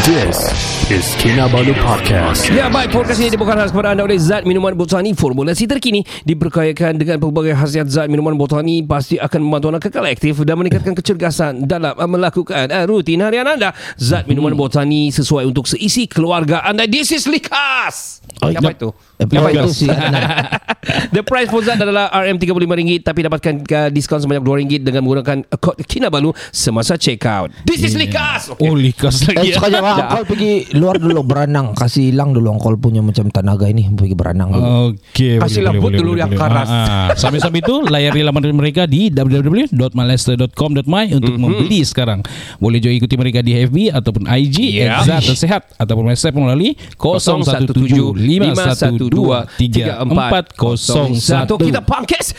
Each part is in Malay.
This is Kinabalu Podcast. Ya baik podcast ini dibawakan khas kepada anda oleh Zat Minuman Botani. Formulasi terkini Diberkayakan dengan pelbagai khasiat Zat Minuman Botani Pasti akan membantu anda kekal aktif Dan meningkatkan kecergasan Dalam melakukan uh, rutin harian anda. Zat Minuman Botani Sesuai untuk seisi keluarga anda. This is Likas! Oh, Apa itu? Apa itu? The price for Zat adalah RM35 Tapi dapatkan uh, diskaun sebanyak RM2 Dengan menggunakan kod Kinabalu Semasa check out. This is Likas! Oh likas Eh, lagi lah, Angkol pergi luar dulu berenang. Kasih hilang dulu Angkol punya macam tenaga ini. Pergi berenang dulu. Okey Kasih lembut dulu yang keras. Ah, ah. Sambil-sambil itu Layari laman mereka di www.malester.com.my Untuk Mhm. membeli sekarang Boleh juga ikuti mereka di FB Ataupun IG Ya. Exat dan Sehat Ataupun WhatsApp melalui 0175123401 Kita pangkes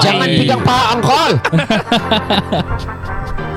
Jangan pegang paha Angkol.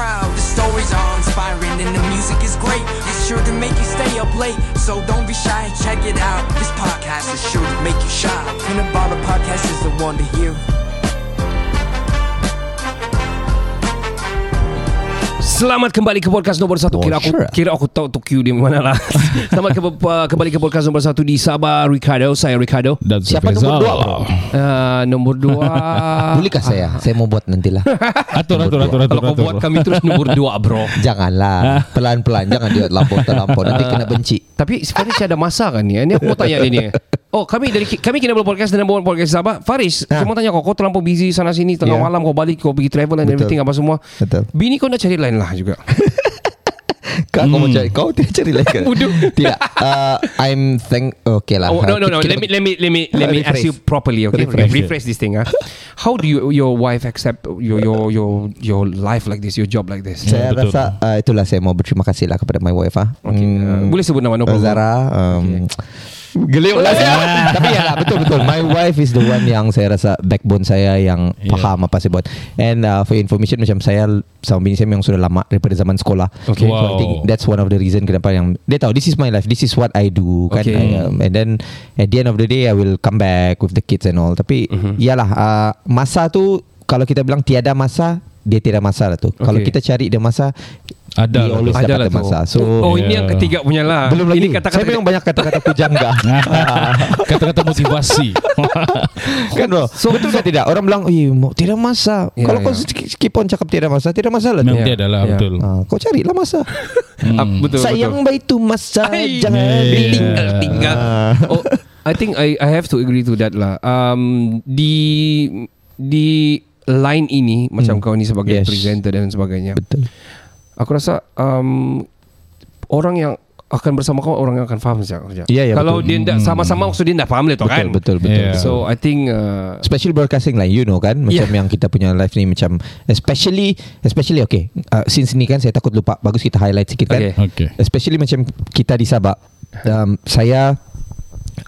The stories are inspiring and the music is great. It's sure to make you stay up late. So don't be shy, check it out. This podcast is sure to make you shine. Cannabolic podcast is the one to hear. Selamat kembali ke podcast nombor satu. Kira aku sure. kira aku tahu tu Q di mana lah. Selamat ke, uh, kembali ke podcast nombor satu di Sabah Ricardo. Saya Ricardo. Dan Siapa Faizal. nombor dua, bro? Uh, nombor dua. Bolehkah saya? Saya mau buat nantilah. Atur atur atur atur Kalau kau buat kami terus nombor dua bro. Janganlah. Pelan-pelan. Jangan dia lampau terlampau. Nanti kena benci. Tapi Faris ada masa kan ni? Ini aku mau tanya dia ni. Oh kami dari kami kena buat podcast dan buat podcast Sabah. Faris, Ha. mau tanya kau, kau terlampau busy sana sini tengah Ya. malam kau balik kau pergi travel and Betul. everything apa semua. Betul. Bini kau nak cari lain lah juga. Kau hmm. mau cari Kau tidak cari lagi kan? Bodoh. Tidak uh, I'm thank Okay lah Oh, no, no, no. Let me, let me, let me, let me ask Rephrase. you properly. Okay, Rephrase. rephrase, this thing. Ah, how do you, your wife accept your, your, your, your life like this, your job like this? Saya betul. rasa uh, Itulah saya mau berterima kasih lah Kepada my wife ah. Okay, uh, boleh sebut nama, no problem. Zara um, Geliuk lah saya Tapi ya lah Betul-betul My wife is the one Yang saya rasa Backbone saya Yang Yeah. faham apa saya buat And uh, for information Macam saya Sama bini saya memang sudah lama Daripada zaman sekolah Okay. So I Wow. think That's one of the reason Kenapa yang Dia tahu This is my life This is what I do kan Okay. I, um, And then At the end of the day I will come back With the kids and all Tapi Mhm. Yalah uh, Masa tu Kalau kita bilang Tiada masa Dia tidak masa lah tu Kalau Okay. kita cari dia masa Ada Dia lah always. Ada dapat lah masa So oh, ini Yeah. yang ketiga punya lah. belum lagi Ini kata-kata Saya memang banyak kata-kata pujangga Kata-kata motivasi Kan bro so, Betul ke tidak Orang bilang "Eh, mau- Tidak masa Ya, Kalau kau ya. keep on cakap tidak masa Tidak masalah Memang Ya. tiada lah Ya. betul Ah, Kau carilah masa Ah, betul, Sayang betul. baik tu masa Ai, Jangan Yeah. tinggal tinggal. Ah. Oh, I think I I have to agree to that lah. Um, di di line ini macam kau ni sebagai Yes. presenter dan sebagainya. Betul Aku rasa um, orang yang akan bersama kau orang yang akan faham saja kerja. Ya, ya, Kalau betul. dia tidak sama-sama maksud dia tidak faham lah tu kan. betul betul, Yeah. So I think uh, Especially broadcasting lah You know kan Macam Yeah. yang kita punya live ni Macam Especially Especially okay uh, Since ni kan Saya takut lupa Bagus kita highlight sikit kan Okay. Okay Especially macam Kita di Sabah um, Saya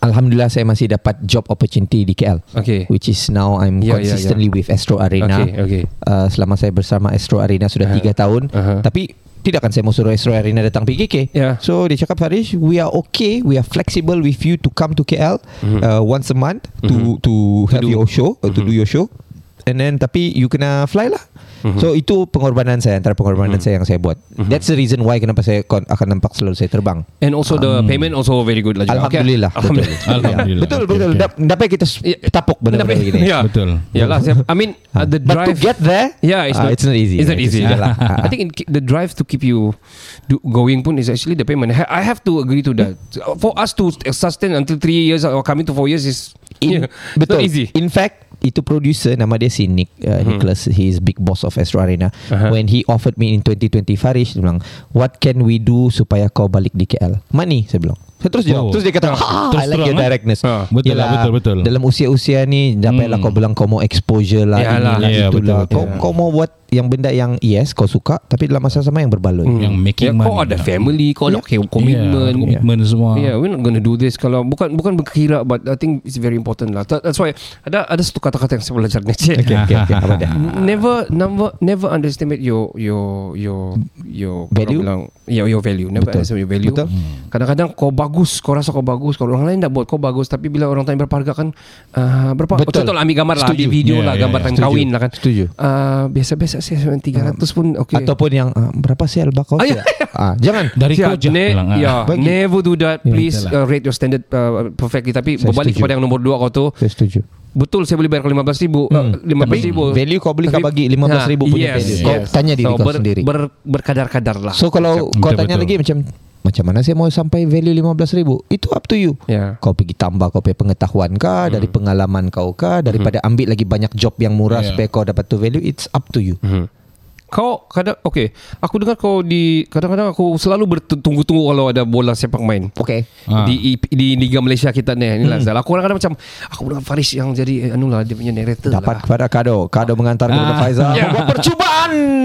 Alhamdulillah saya masih dapat job opportunity di KL okay. which is now I'm Yeah, yeah, consistently with Astro Arena. Okay, okay. Uh, selama saya bersama Astro Arena sudah Uh-huh. tiga tahun. Uh-huh. Tapi tidak kan saya mau suruh Astro Arena datang PKK. Yeah. So dia cakap Farish, we are okay, we are flexible with you to come to KL uh, once a month to to have Mm-hmm. do- your show, uh, to do your show. And then tapi you kena fly lah. So itu pengorbanan saya antara pengorbanan saya yang saya buat. That's the reason why kenapa saya kon- akan nampak selalu saya terbang. And also the payment also very good lah juga. Okay. Alhamdulillah. Betul. Alhamdulillah. Betul Okay, betul. okay. Dap- Dapat kita Ya. tapuk benda-benda Dapat- begini. Ya. Betul. Yalah, I mean uh, the But drive to get there, Yeah, it's ah, not, it's not easy. It's not easy. It's lah. I think it, the drive to keep you do, going pun is actually the payment. I have to agree to that. For us to sustain until three years or coming to four years is In, yeah, betul. not easy. In fact, itu producer nama dia si Nick uh, Nicholas he is big boss of Astro Arena. Aha. when he offered me in 2020 Farish dia bilang what can we do supaya kau balik di KL money saya bilang terus jawab Oh. terus dia kata ah, Terus I like your eh? directness Ah. Betul lah, Yelah, betul, betul. dalam usia-usia ni dapatlah Hmm. kau bilang kau mau exposure lah Yalah. inilah Ya, itulah betul, kau betul. kau mau buat yang benda yang yes kau suka tapi dalam masa sama yang berbaloi Yang making ya, money. Kau ada family Kau ada Yeah, commitment Commitment semua. Yeah, we're not gonna do this kalau bukan bukan berkira, but I think it's very important lah. That- That's why ada ada satu kata-kata yang saya belajar ni. okay, okay, okay. apa dia Never, never, never underestimate your your your your Value? Bilang, yeah, your value. Never Betul. underestimate your value. Betul. Kadang-kadang kau bagus, kau rasa kau bagus, kalau orang lain tak buat kau bagus, tapi bila orang lain berapa harga kan uh, berapa? Betul. Contoh lah ambil gambar lah, ambil video Yeah, lah, yeah, gambar yeah. time Setuju. kahwin lah kan. Setuju. Uh, biasa-biasa sih 300 pun okay. ataupun yang ah, berapa sel bakau Ah, ya. ah, jangan Dari Yeah, kau je ne- bilang, ah. yeah, Bagi. never do that. Ya, Please lah. uh, rate your standard uh, perfectly. Tapi Saya berbalik setuju. kepada yang nombor dua kau tu, saya setuju betul saya boleh bayar kau 15 ribu. Uh, 15 ribu. value kau beli kau bagi 15 Ha, ribu punya yes, value yes. kau tanya diri So, kau ber- sendiri ber- berkadar-kadar lah. so kalau kau tanya lagi macam macam mana saya mau sampai value 15 ribu itu up to you Ya. kau pergi tambah kau punya pengetahuan kah dari pengalaman kau kah daripada ambil lagi banyak job yang murah Yeah. supaya kau dapat tu value it's up to you Kau kadang okay, aku dengar kau di kadang-kadang aku selalu bertunggu-tunggu kalau ada bola sepak main. okay Ah. Di di Liga Malaysia kita ni Inilah Zal. Aku kadang-kadang macam Aku dengar Faris yang jadi eh, Anu lah Dia punya narrator dapat lah kepada Kado Kado mengantar kepada Ah. Faizal Ya. membuat percubaan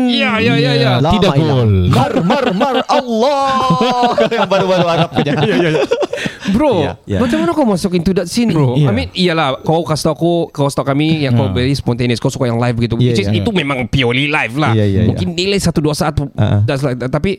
Ya ya ya ya Lama Tidak hilang. gol. Mar mar mar Allah yang baru-baru Arab punya Bro Ya, ya. Macam mana kau masuk into that scene bro Ya. I mean Iyalah Kau kasih tau aku Kau kasih tau kami Yang kau Ha. very spontaneous Kau suka yang live begitu Ya, Which is ya. Itu memang purely live lah Ya, ya, ya. Mungkin delay satu dua saat. That's like that. Tapi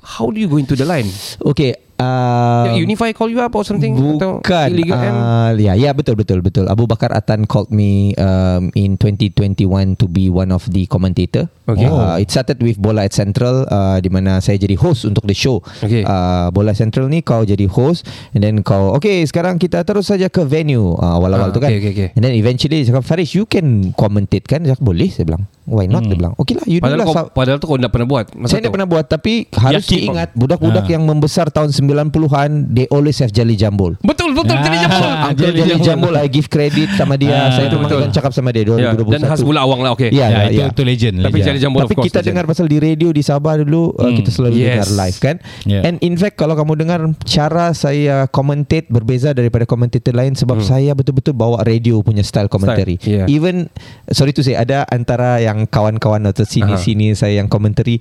How do you go into the line okay uh, Unify call you up or something? Atau Bukan. Illegal M uh, Ya ya betul betul betul. Abu Bakar Atan called me um, In 2021 To be one of the commentator. Okay. uh, It started with Bola at Central uh, Di mana saya jadi host Untuk the show. Okay. uh, Bola Central ni Kau jadi host And then kau Okay sekarang kita terus saja ke venue uh, Awal-awal Ah, tu kan? okay, okay, okay. And then eventually Dia cakap Faris you can commentate kan? Saya cakap boleh Saya bilang. Why not? Dia bilang. Okay lah you do Padahal lah kau, padahal tu kau tak pernah buat masa saya tu. tak pernah buat Tapi harus Yakin, diingat Budak-budak Ah. yang membesar Tahun 90-an They always have Jali Jambul Betul betul Ah. Jadi jambul Uncle Jali Jali Jambul. Jambul I give credit sama dia Ah, Saya betul, memang betul. cakap sama dia ya, 2021 Dan Hasbullah Awang lah okay. Ya, Ya, ya, itu, ya. itu legend. Tapi legend. Jali Jambul Tapi of course kita legend. dengar pasal di radio di Sabah dulu uh, Hmm. Kita selalu Yes. dengar live kan Yeah. And in fact kalau kamu dengar Cara saya commentate Berbeza daripada commentator lain Sebab saya betul-betul bawa radio punya style commentary yeah. Even Sorry to say Ada antara yang kawan-kawan Atau sini-sini saya yang commentary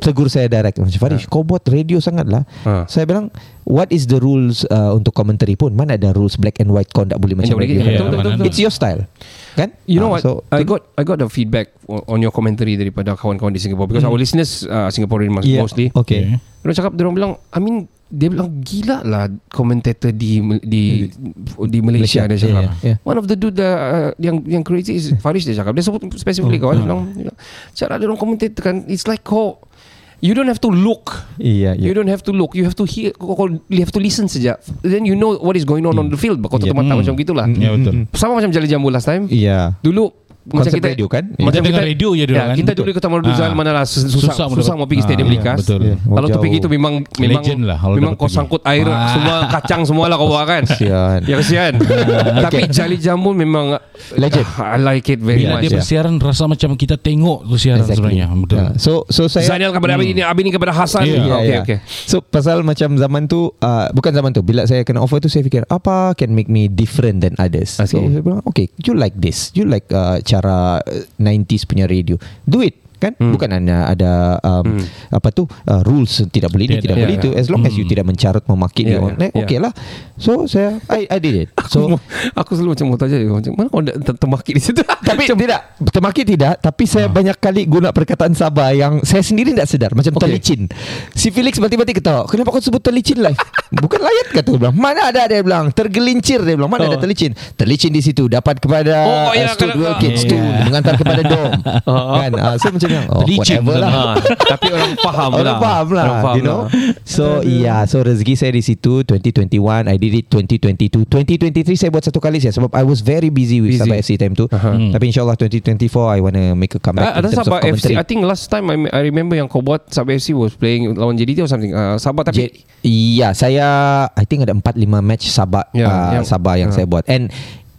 Tegur saya direct. Macam Farish kau buat radio sangat lah Ha. Saya bilang What is the rules uh, Untuk commentary pun Mana ada rules black and white Kau tak boleh macam Betul, betul, mana betul. ada. It's your style Kan You know Ah, what? so, I got I got the feedback on your commentary daripada kawan-kawan di Singapore because our listeners uh, Singaporean mas- yeah, mostly. Okay Dia cakap dia orang bilang I mean dia bilang gila lah commentator di di di Malaysia, Malaysia, dia cakap. yeah, yeah. One of the dude uh, yang yang crazy is Faris dia cakap. Dia sebut specifically Oh, kawan dia bilang dia bilang, cara dia orang commentator kan it's like kau you don't have to look. Iya You don't have to look. You have to hear You have to listen saja Then you know What is going on on the field. Kau tutup Yeah. mata Hmm. macam gitulah Ya betul. Sama macam Jali Jambu last time. Iya. Dulu Konsep radio kan? Macam Kita dengar radio je dia ya, kan? Kita dulu ke Taman Ruzal Ah. Mana lah sus- Susah, Susah susah, mau pergi dapat- stadium Likas betul. Ya, mau Kalau tu pergi tu memang Memang Legend lah Memang kau pergi. sangkut air Ah. Semua kacang semua lah kau bawa kan Kesian. Ya kesian Tapi Jali Jambu memang Legend. I like it very Bila much dia bersiaran rasa macam kita tengok tu siaran Exactly. sebenarnya. Betul. Ya, So so saya Zainal kepada Abin ini Abin ini kepada Hasan Ya, Ya, Okay ya. okay So pasal macam zaman tu uh, Bukan zaman tu Bila saya kena offer tu Saya fikir Apa can make me different than others So Okay. saya bilang Okay you like this You like uh, cara uh, 90s punya radio. Do it kan? Hmm. bukan hanya ada um, apa tu uh, rules tidak boleh ini Tidak, tidak ya, boleh ya. itu as long as you Hmm. tidak mencarut memaki Ya, dia ya, eh, ya. okay lah. So saya I, I did it. So so Aku selalu macam mau tanya macam Mana kau termaki di situ? Tapi tidak. Termaki tidak tapi Ah. saya banyak kali guna perkataan Sabah yang saya sendiri tidak sedar. Macam Okay. terlicin si Felix mati-mati ketawa kenapa kau sebut terlicin live? Bukan layat kata dia bilang mana ada dia bilang. Tergelincir dia bilang mana Oh. ada terlicin terlicin di situ dapat kepada Oh, uh, ya, Stud kalau- Wilkins oh, tu ya. mengantar kepada dom. Kan? Uh, so macam yang oh, Terlicin whatever lah. Ha, Tapi orang faham lah. Orang faham lah Orang faham You know? lah. So iya So rezeki saya di situ 2021 I did it 2022 2023 saya buat satu kali saja Sebab I was very busy With Busy. Sabah FC time tu. Aha. Hmm. Tapi insyaAllah 2024 I wanna make a comeback Ah, ada Sabah FC I think last time I, I remember yang kau buat Sabah FC was playing Lawan JDT or something. Uh, Sabah tapi Iya saya I think ada 4-5 match Sabah Ya, uh, yang- Sabah yang Ah. saya buat. And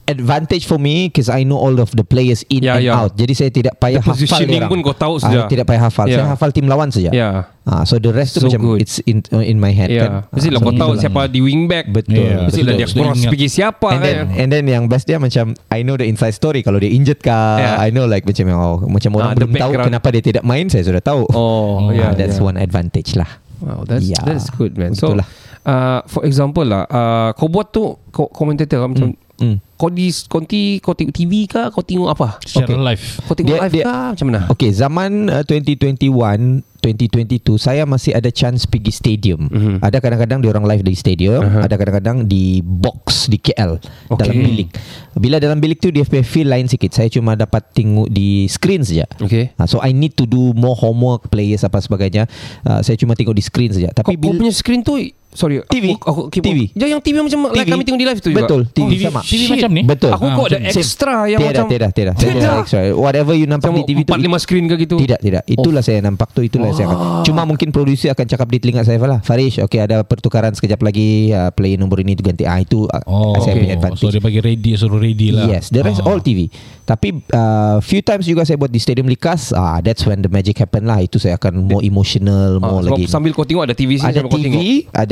advantage for me because I know all of the players in Ya, and ya. out. Jadi saya tidak payah The hafal positioning diorang. pun kau tahu Ah, sudah. tidak payah hafal. Ya. Saya hafal tim lawan saja. Ya. Ah, so the rest tu So macam good. it's in in my head Ya. kan. Mesti lah Ah, so kau tahu itulah. siapa di wingback. Betul. Ya. Mesti lah dia Betul. cross pergi siapa And then kan. and then yang best dia macam I know the inside story kalau dia injured kah Yeah. I know like macam oh, macam orang Ah, the belum tahu kenapa dia tidak main saya sudah tahu. Oh, Ah, yeah, that's yeah. one advantage lah. Wow, that's Ya, that's good man. So, betul lah. uh, for example lah, uh, kau buat tu kau commentator kan, macam Hmm. kau di kau, ti, kau tengok TV kah? Kau tengok apa? Secara Okay. live. Kau tengok Dia- live dia- kah? Macam mana? Okay, zaman uh, 2021, 2022 saya masih ada chance pergi stadium. Mhm. Ada kadang-kadang dia orang live di stadium, Aha. ada kadang-kadang di box di KL Okay. dalam bilik. Bila dalam bilik tu dia feel lain sikit. Saya cuma dapat tengok di screen saja. Okay. Uh, so I need to do more homework players apa sebagainya. Uh, saya cuma tengok di screen saja. Kau, Tapi kau bila punya screen tu Sorry TV. aku, aku keep TV. Ya yang TV macam like kami tengok di live tu juga Betul, TV Oh, sama. TV shit. macam ni? Betul. Aku Ah, kau ada macam ni. extra yang tidak, macam tidak, tidak, tidak. Tidak. Tidak extra. Whatever you nampak Macam di TV tu 4-5 screen ke gitu Tidak, tidak. Itulah saya nampak tu. Itulah saya akan. Cuma mungkin producer akan cakap di telinga saya lah. Farish, okay ada pertukaran sekejap lagi. Uh, player nombor ini tu ganti. Ah itu uh, Oh, saya okay. punya advantage. So dia bagi ready suruh ready lah. Yes, the rest Ah. all TV. Tapi uh, few times juga saya buat di Stadium Likas. Ah, that's when the magic happen lah. Itu saya akan more emotional, Ah, more lagi. sambil kau tengok ada TV sini ada TV, tengok.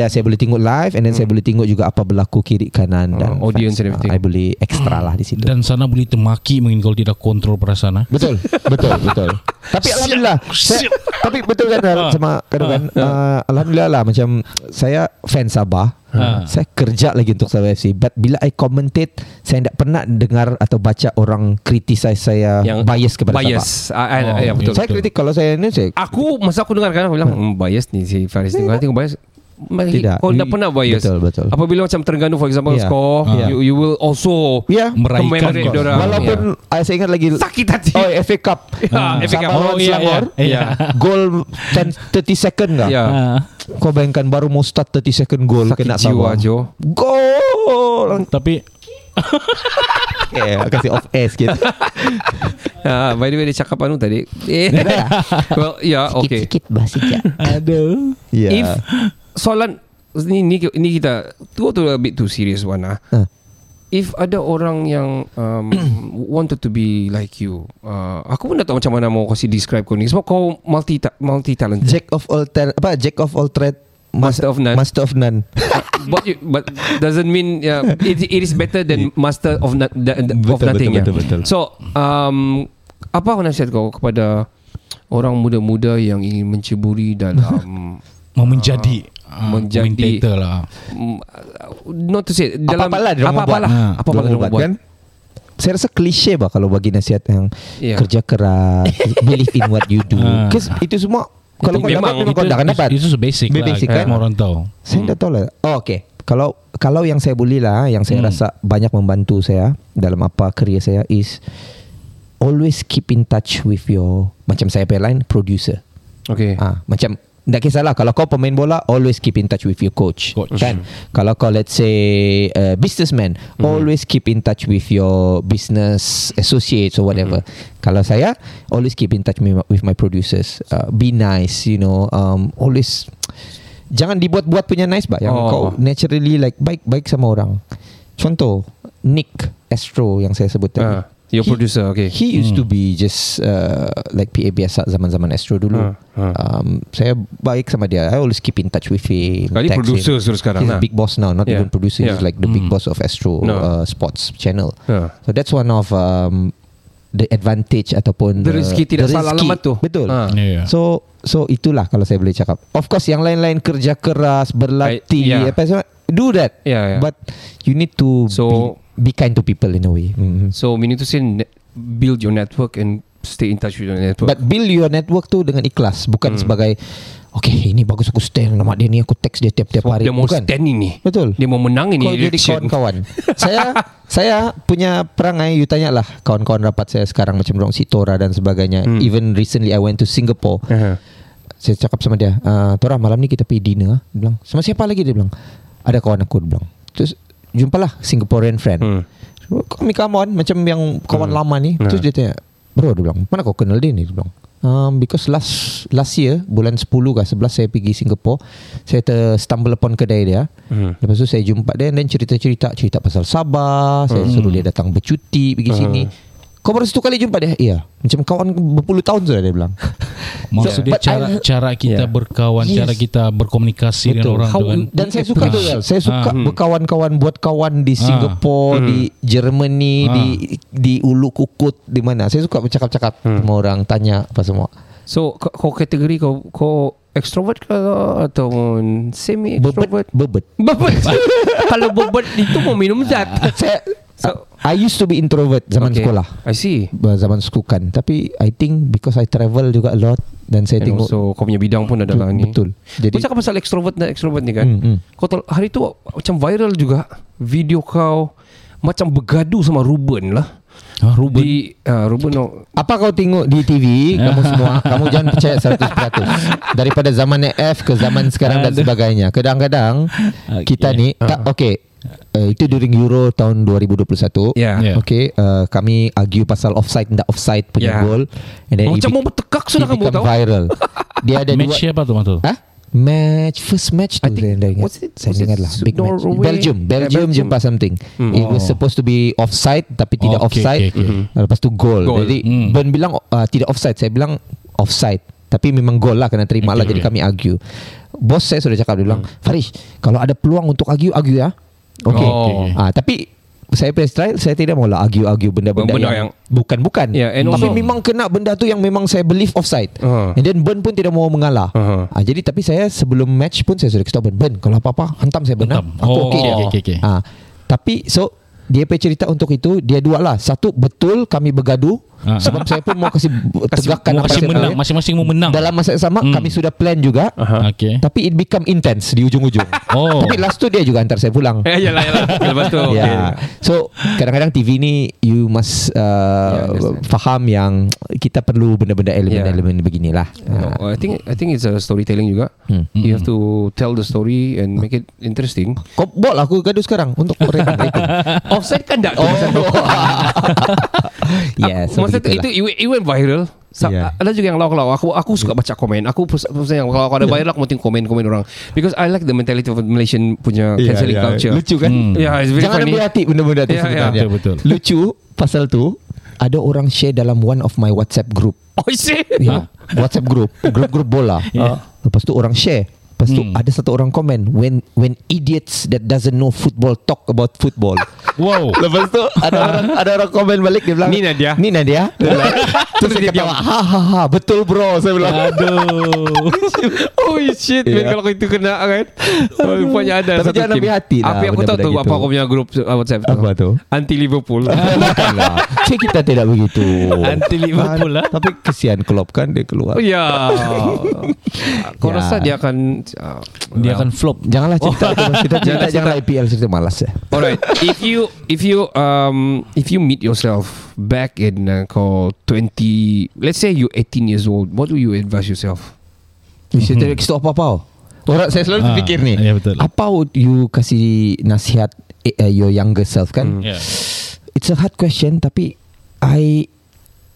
Hmm. ada saya boleh tengok live, and then saya boleh tengok juga apa berlaku kiri kanan dan Ah, audience and fans. everything. Ah, I boleh extra lah di situ. Dan sana boleh termaki mungkin kalau tidak kontrol perasaan. ah. Betul, betul, betul. Tapi alhamdulillah, saya, tapi betul kan Al, sama kadang kan. Uh, alhamdulillah lah macam saya fan Sabah. Ha. Saya kerja lagi untuk Sabah FC But bila I commentate Saya tidak pernah dengar Atau baca orang Criticize saya Yang Bias kepada bias. Ah, ah, Oh, ya, betul. Sabah Saya kritik Kalau saya ni saya Aku masa aku dengar kan aku bilang hmm, bias ni si Faris ni. Tengok bias. Tidak. Kau tak You- pernah bias. betul, betul. Apabila macam Terengganu for example Yeah. score, Yeah. you, you will also Ya Meraihkan diorang. Walaupun Yeah. uh, Saya ingat lagi sakit hati. Oh FA Cup Ah, FA Cup. Oh, iya, Selangor iya. Iya. Gol 10, 30 second kah Ya. Ah. Kau bayangkan baru mau start 30 second goal Sakit kena jiwa. Jo. Gol. Tapi Yeah, kasih off air sikit. Ah, by the way dia cakap anu tadi. Eh. well, yeah, okay. Sikit-sikit bahasa je. Aduh. Yeah. If soalan ni ni, ni kita go to a bit too serious one ah. Ah. If ada orang yang um, wanted to be like you, uh, aku pun tak tahu macam mana mau kasih describe kau ni. Sebab kau multi multi talented. Jack of all tal- apa Jack of all trade Master of none. Master of none. but you, but doesn't mean yeah, it, it is better than master of not, the, the, of Betul, nothing betul, yeah. betul, betul. So um, apa nasihat kau kepada orang muda-muda yang ingin menceburi dalam Mau menjadi ah, menjadi- lah. not to say dalam Apa-apalah diorang apa-apalah buat. Ha, apa-apalah diorang buat kan? Saya rasa klise bah kalau bagi nasihat yang Ya. kerja keras, believe in what you do. Because itu semua kalau kau memang- dapat memang kau dah akan dapat. Itu, itu basic, lah. basic kan? kan? Semua orang tahu. Saya tak tahu lah. Oh, okay. Kalau kalau yang saya boleh lah, yang saya Hmm. rasa banyak membantu saya dalam apa kerja saya is always keep in touch with your macam saya line producer. okay Ah, macam tak kisahlah kalau kau pemain bola always keep in touch with your coach, Coach. kan? Kalau kau let's say uh, businessman always keep in touch with your business associates or whatever. Kalau saya always keep in touch with my, producers. Uh, be nice you know um, always jangan dibuat-buat punya nice bah yang Oh. kau naturally like baik-baik sama orang. Contoh Nick Astro yang saya sebut tadi. Ah, your He- producer okay He used to be just uh, like PA biasa zaman-zaman Astro dulu. Hmm, hmm. Um, saya baik sama dia. I always keep in touch with him. Kali producer him. sudah sekarang He's lah. a big boss now, not Yeah. even producer. He's Yeah. like the big Hmm. boss of Astro No. uh, Sports channel. Yeah. So that's one of um, the advantage ataupun The rezeki tidak salah alamat tu. Betul. Ah. Yeah. So so itulah kalau saya boleh cakap. Of course yang lain-lain kerja keras, berlatih, Yeah. apa semua do that. Yeah, yeah. But you need to So- be, be kind to people in a way. Mhm. so meaning to say ne- build your network and stay in touch with your network. But build your network tu dengan ikhlas Bukan Hmm. sebagai Okay ini bagus aku stand Nama dia ni Aku text dia tiap-tiap Sebab hari. dia mau Bukan. stand ini Betul. Dia mau menang ini Kau jadi kawan-kawan Saya Saya punya perangai You tanya lah Kawan-kawan rapat saya sekarang Macam orang Sitora dan sebagainya. Hmm. Even recently I went to Singapore. Uh-huh. Saya cakap sama dia uh, Tora malam ni kita pergi dinner Dia bilang Sama siapa lagi? Dia bilang Ada kawan aku Dia bilang. Terus Jumpalah Singaporean friend. Hmm. Kami on Macam yang kawan Hmm. lama ni. Nah. Terus dia tanya Bro dia bilang Mana kau kenal dia ni? Dia bilang Um, because last last year bulan 10 ke 11 saya pergi Singapore. Saya ter stumble upon kedai dia. Hmm. lepas tu saya jumpa dia dan cerita-cerita cerita pasal Sabah. Saya suruh dia datang bercuti pergi sini kau baru satu kali jumpa dia iya macam kawan berpuluh tahun sudah dia bilang Maksud dia but cara I- cara kita Yeah. berkawan, Yes. cara kita berkomunikasi dengan orang How, kan. dan saya suka tu Zal. Saya suka Ah, hmm. berkawan-kawan buat kawan di Singapore, di Germany, Ah. di di Ulu Kukut, di mana. Saya suka bercakap-cakap sama orang, tanya apa semua. So kau, kategori kau kau extrovert ke atau semi Bebet, extrovert? bebet. Bebet. Kalau bebet itu mau minum zat. saya So- I used to be introvert zaman Okay. sekolah. I see. Zaman sukukan. Tapi I think because I travel juga a lot dan saya And tengok also kau punya bidang pun adalah ni. betul. Jadi kau cakap pasal extrovert dan extrovert ni kan. Hmm, hmm. Kau tahu hari tu macam viral juga video kau macam bergaduh sama Ruben lah. Ah, Ruben. Di uh, Ruben no, Apa kau tengok di TV Kamu semua Kamu jangan percaya 100% Daripada zaman F Ke zaman sekarang Dan sebagainya Kadang-kadang Kita ni tak, Okay uh, Itu during Euro Tahun 2021 Yeah. Yeah. Okay uh, Kami argue pasal offside Tak offside punya Yeah. goal And then Macam mau bertekak be- sudah kamu tahu. viral Dia ada Match dua siapa tu? Hah? Match First match tu I think- saya ingat Saya ingat lah Big match Norway? Belgium Yeah, Belgium Belgium. jumpa something It was supposed to be offside Tapi tidak Oh, okay, offside okay, okay. Uh, Lepas tu goal, Goal. Jadi Hmm. Ben bilang uh, Tidak offside Saya bilang offside Tapi memang gol lah Kena terima lah Okay, Jadi okay. kami argue Bos saya sudah cakap Dia bilang Farish Kalau ada peluang untuk argue Argue ya Okay, Oh. Ah, Tapi saya punya style Saya tidak maulah argue-argue Benda-benda Benda yang, yang- Bukan-bukan Yeah, and Tapi also- memang kena benda tu Yang memang saya believe offside Uh-huh. And then Ben pun tidak mau mengalah Uh-huh. Ah, jadi tapi saya sebelum match pun saya sudah kasih tahu Ben, Ben kalau apa-apa hantam saya Ben. ah. Hantam. Aku Oh, okey dia. okay, okay, okay. Ah, tapi so dia punya cerita untuk itu dia dua lah. Satu betul kami bergaduh Ah. sebab saya pun mau kasih tegakkan apa saya menang, masing-masing mau menang. Dalam masa yang sama Hmm. kami sudah plan juga. Okay. Tapi it become intense di ujung-ujung. Oh. Tapi last tu dia juga antar saya pulang. Ya yalah yalah. Lepas tu. Ya. Yeah. So kadang-kadang TV ni you must uh, Yeah, faham yang kita perlu benda-benda elemen-elemen beginilah. No, I think I think it's a storytelling juga. Hmm. You have to tell the story and make it interesting. Kau bol aku gaduh sekarang untuk rating. Offside kan tak? Oh. yeah, so Masa tu begitulah. itu it, it went viral. Sa- Yeah. Ada juga yang lau-lau Aku aku suka baca komen Aku pers- yang Kalau aku ada viral Aku mesti komen-komen orang Because I like the mentality of Malaysian Punya Yeah, cancelling yeah. culture Lucu kan? Hmm. Yeah it's very Jangan ambil hati benda-benda tu Yeah, sebenarnya. yeah. Betul, betul. Lucu pasal tu ada orang share dalam one of my WhatsApp group. Oh is it? Ya, WhatsApp group, grup-grup bola. Yeah. Lepas tu orang share. Lepas tu Hmm. ada satu orang komen when when idiots that doesn't know football talk about football. Wow. Lepas tu ada orang ada orang komen balik dia bilang Ni Nadia. Ni Nadia. Dia bilang, Terus dia ketawa. Ha ha ha betul bro saya bilang. Aduh. Oh shit Yeah. man, Kalau itu kena kan oh, Rupanya ada Tapi satu jangan ambil hati lah Apa yang aku tahu tu Apa aku punya grup WhatsApp tu Apa tu? Anti Liverpool Bukanlah. Cik kita tidak begitu. Anti Liverpool lah. Tapi kesian Klopp kan dia keluar. Oh ya Kau Ya. rasa dia akan uh, Dia well. akan flop. Janganlah cerita itu. Kita cerita Jangan. IPL cerita malas ya. Alright, if you if you um if you meet yourself back in uh, kau 20, let's say you 18 years old, what do you advise yourself? Bisa tak kisah apa-apa. Orang saya selalu Ah, terfikir ni. ya, betul. Apa would you kasih nasihat uh, your younger self kan? Yeah. It's a hard question tapi I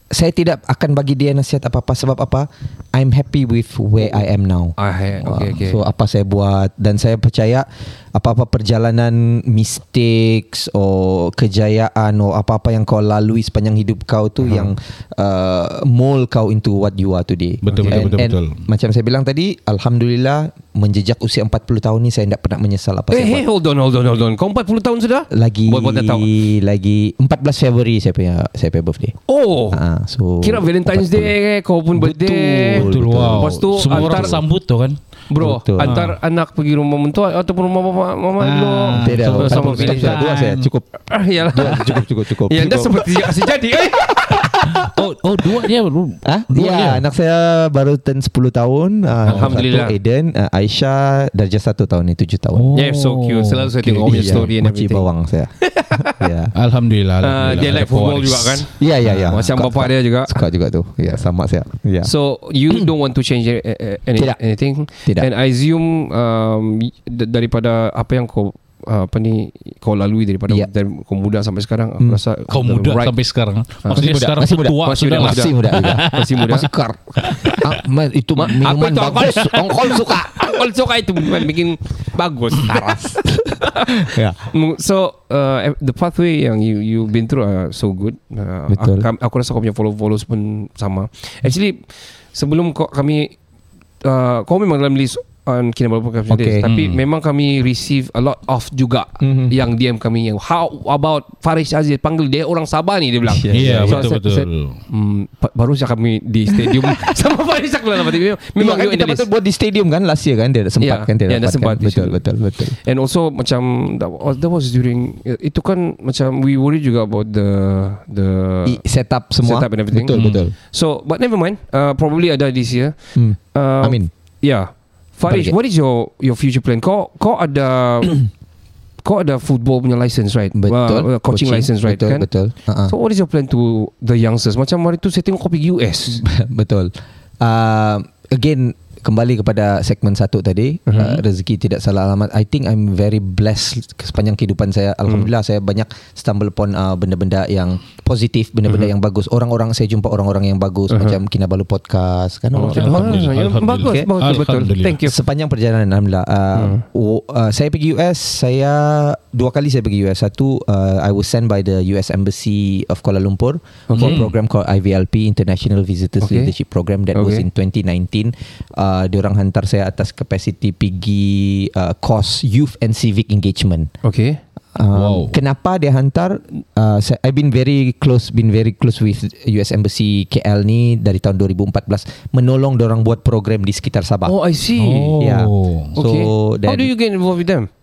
saya tidak akan bagi dia nasihat apa-apa sebab apa? I'm happy with where I am now. Ah, okay, okay, okay. So apa saya buat dan saya percaya apa-apa perjalanan mistakes or kejayaan or apa-apa yang kau lalui sepanjang hidup kau tu uh-huh. yang uh, mold kau into what you are today. Betul, betul, And- betul, and betul. Macam saya bilang tadi, alhamdulillah menjejak usia 40 tahun ni saya tidak pernah menyesal apa Eh, saya hey, buat. hold on, hold on, hold on. Kau 40 tahun sudah? Lagi Buat buat tahu. lagi 14 Februari saya punya saya punya birthday. Oh. Ah, so Kira Valentine's 40. Day kau pun birthday. Betul, wow. Lepas tu Semua orang antar- sambut tu kan. Bro, Betul. antar anak pergi rumah mentua ataupun rumah mama mama Ah, lo. Tidak, sama, sama dua saya cukup. Ah, yalah. Dua cukup cukup cukup. Ya, anda Cukup. seperti yang kasih jadi. Eh. Oh, oh dua dia. Ah, Dua ya, dia. anak saya baru turn 10 tahun. Uh, Alhamdulillah. Satu Aiden, uh, Oh, Aisyah darjah satu tahun ni 7 tahun. Yeah, so cute. Selalu saya tengok punya Iya, story and makcik everything. bawang saya. ya. Alhamdulillah. Uh, alhamdulillah. dia like football juga kan? Ya, ya, ya. Macam Suka- bapak dia juga. Suka juga tu. Ya, sama saya. Ya. So you don't want to change uh, uh, any, Tidak. anything Tidak. And I assume um, Daripada Apa yang kau uh, apa ni kau lalui daripada Ya. dari kau muda sampai sekarang aku Hmm. rasa Kau muda right- sampai sekarang. Maksudnya Masih muda, sekarang masih tu muda, tua masih sudah muda, lah. Masih muda juga. Masih muda. Masih kar. ah, ma- itu minuman itu bagus. Ongkol suka. Ongkol suka itu bukan bikin bagus taras. Ya. Mm, so uh, the pathway yang you you been through are so good. Uh, Betul. Aku, aku rasa kau punya follow followers pun sama. Actually sebelum kau kami uh, kau memang dalam list on Kinabalu Podcast Okay. okay. tapi Hmm. memang kami receive a lot of juga Mhm. yang DM kami yang how about Faris Aziz panggil dia orang Sabah ni dia bilang. Ya, So, betul betul. Hmm, pa- baru saja kami di stadium sama Faris aku lah memang, memang kan kita betul buat di stadium kan last year kan dia sempat Ya, kan dia dia dapatkan. sempat di betul, betul betul And also macam that was, that was during itu kan macam we worry juga about the the I- setup semua Setup and everything. betul Hmm. betul so but never mind uh, probably ada this year hmm. uh, Amin yeah Farish what is your your future plan? Kau kau ada kau ada football punya license right? Betul. Uh, coaching, license right betul kan? betul. Uh-uh. so what is your plan to the youngsters? Macam hari tu saya tengok kau pergi US betul. Uh, again kembali kepada segmen satu tadi Mhm. uh, rezeki tidak salah alamat I think I'm very blessed sepanjang kehidupan saya Hmm. alhamdulillah saya banyak stumble upon uh, benda-benda yang positif benda-benda Mhm. yang bagus orang-orang saya jumpa orang-orang yang bagus macam Kinabalu podcast kan Oh, orang Alhamdulillah. ya, bagus Alhamdulillah. bagus betul Alhamdulillah. thank you Sepanjang perjalanan Alhamdulillah uh, Hmm. w- uh, Saya pergi US Saya Dua kali saya pergi US Satu uh, I was sent by the US Embassy Of Kuala Lumpur For a program called IVLP International Visitors Okay. Leadership Program That was Okay. in 2019 uh, Diorang hantar saya atas capacity Pergi uh, course Youth and Civic Engagement. Okay. Um, Wow. Kenapa dia hantar? Uh, saya, I've been very close Been very close with US Embassy KL ni Dari tahun 2014 Menolong orang buat program Di sekitar Sabah. Oh I see. Oh. Yeah. okay. So how do you get involved with them?